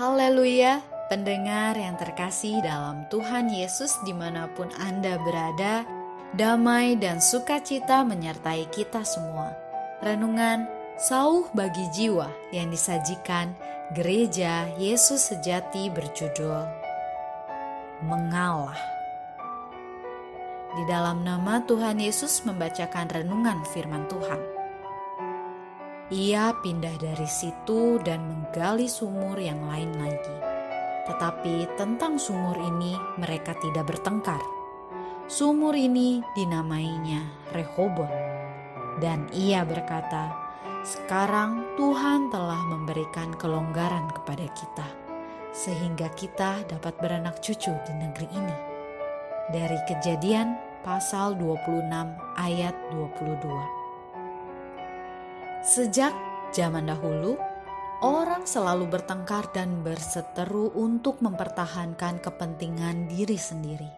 Haleluya, pendengar yang terkasih dalam Tuhan Yesus di mana pun Anda berada, damai dan sukacita menyertai kita semua. Renungan Sauh bagi jiwa yang disajikan Gereja Yesus Sejati berjudul Mengalah. Di dalam nama Tuhan Yesus membacakan renungan firman Tuhan. Ia pindah dari situ dan menggali sumur yang lain lagi. Tetapi tentang sumur ini mereka tidak bertengkar. Sumur ini dinamainya Rehobot. Dan ia berkata, sekarang Tuhan telah memberikan kelonggaran kepada kita, sehingga kita dapat beranak cucu di negeri ini. Dari kejadian pasal 26 ayat 22. Sejak zaman dahulu, orang selalu bertengkar dan berseteru untuk mempertahankan kepentingan diri sendiri.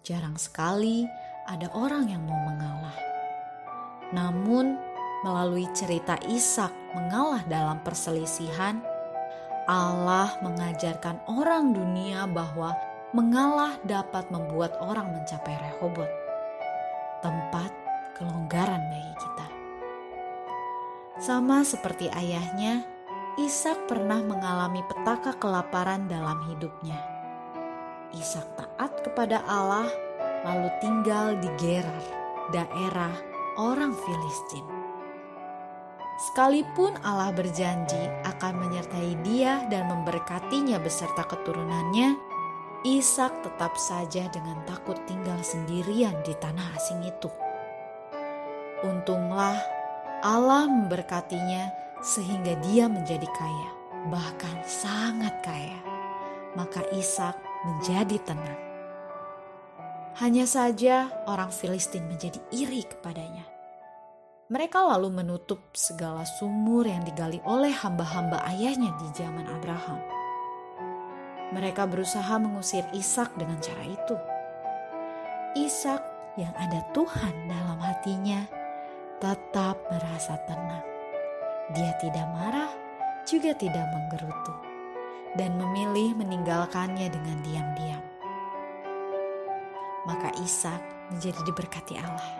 Jarang sekali ada orang yang mau mengalah. Namun, melalui cerita Ishak mengalah dalam perselisihan, Allah mengajarkan orang dunia bahwa mengalah dapat membuat orang mencapai Rehobot, tempat kelonggaran bagi kita. Sama seperti ayahnya, Ishak pernah mengalami petaka kelaparan dalam hidupnya. Ishak taat kepada Allah, lalu tinggal di Gerar, daerah orang Filistin. Sekalipun Allah berjanji akan menyertai dia dan memberkatinya beserta keturunannya, Ishak tetap saja dengan takut tinggal sendirian di tanah asing itu. Untunglah Allah memberkatinya sehingga dia menjadi kaya, bahkan sangat kaya. Maka Ishak menjadi tenang. Hanya saja orang Filistin menjadi iri kepadanya mereka lalu menutup segala sumur yang digali oleh hamba-hamba ayahnya di zaman Abraham. Mereka berusaha mengusir Ishak dengan cara itu. Ishak yang ada Tuhan dalam hatinya tetap merasa tenang. Dia tidak marah, juga tidak menggerutu, dan memilih meninggalkannya dengan diam-diam. Maka Ishak menjadi diberkati Allah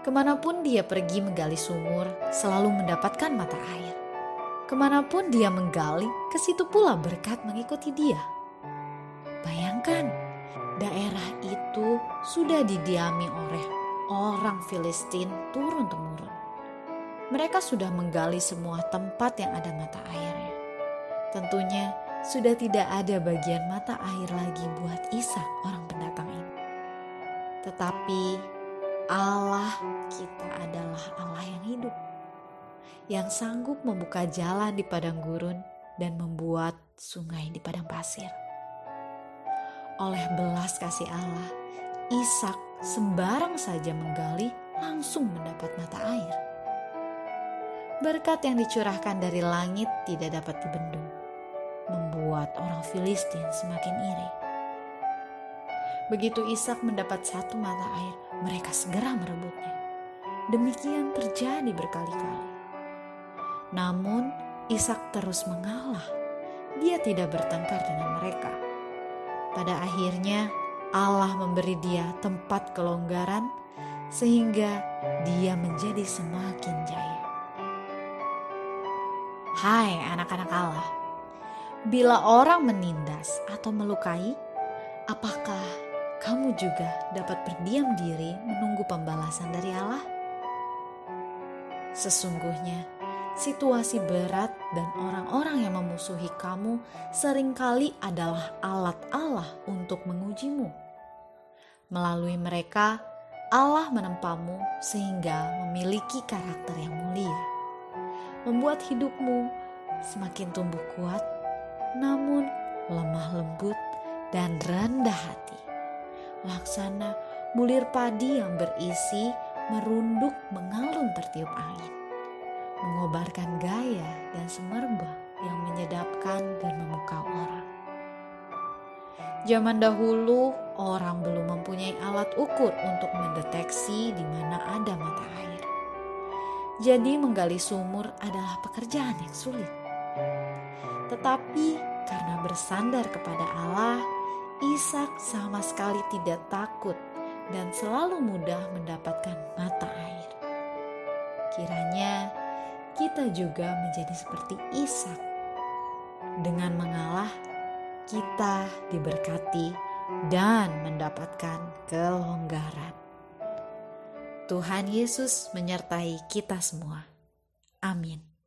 Ke mana pun dia pergi menggali sumur, selalu mendapatkan mata air. Ke mana pun dia menggali, ke situ pula berkat mengikuti dia. Bayangkan, daerah itu sudah didiami oleh orang Filistin turun-temurun. Mereka sudah menggali semua tempat yang ada mata airnya. Tentunya sudah tidak ada bagian mata air lagi buat Ishak orang pendatang ini. Tetapi Allah kita adalah Allah yang hidup, yang sanggup membuka jalan di padang gurun dan membuat sungai di padang pasir. Oleh belas kasih Allah, Ishak sembarang saja menggali langsung mendapat mata air. Berkat yang dicurahkan dari langit tidak dapat dibendung, membuat orang Filistin semakin iri. Begitu Ishak mendapat satu mata air, mereka segera merebutnya. Demikian terjadi berkali-kali. Namun, Ishak terus mengalah. Dia tidak bertengkar dengan mereka. Pada akhirnya, Allah memberi dia tempat kelonggaran sehingga dia menjadi semakin jaya. Hai anak-anak Allah, bila orang menindas atau melukai, apakah kamu juga dapat berdiam diri menunggu pembalasan dari Allah. Sesungguhnya, situasi berat dan orang-orang yang memusuhi kamu sering kali adalah alat Allah untuk mengujimu. Melalui mereka, Allah menempamu sehingga memiliki karakter yang mulia, membuat hidupmu semakin tumbuh kuat, namun lemah lembut dan rendah hati. Laksana bulir padi yang berisi merunduk mengalun tertiup angin, mengobarkan gaya dan semerbak yang menyedapkan dan memukau orang. Zaman dahulu, orang belum mempunyai alat ukur untuk mendeteksi di mana ada mata air. Jadi, menggali sumur adalah pekerjaan yang sulit. Tetapi karena bersandar kepada Allah, Ishak sama sekali tidak takut dan selalu mudah mendapatkan mata air. Kiranya kita juga menjadi seperti Ishak. Dengan mengalah, kita diberkati dan mendapatkan kelonggaran. Tuhan Yesus menyertai kita semua. Amin.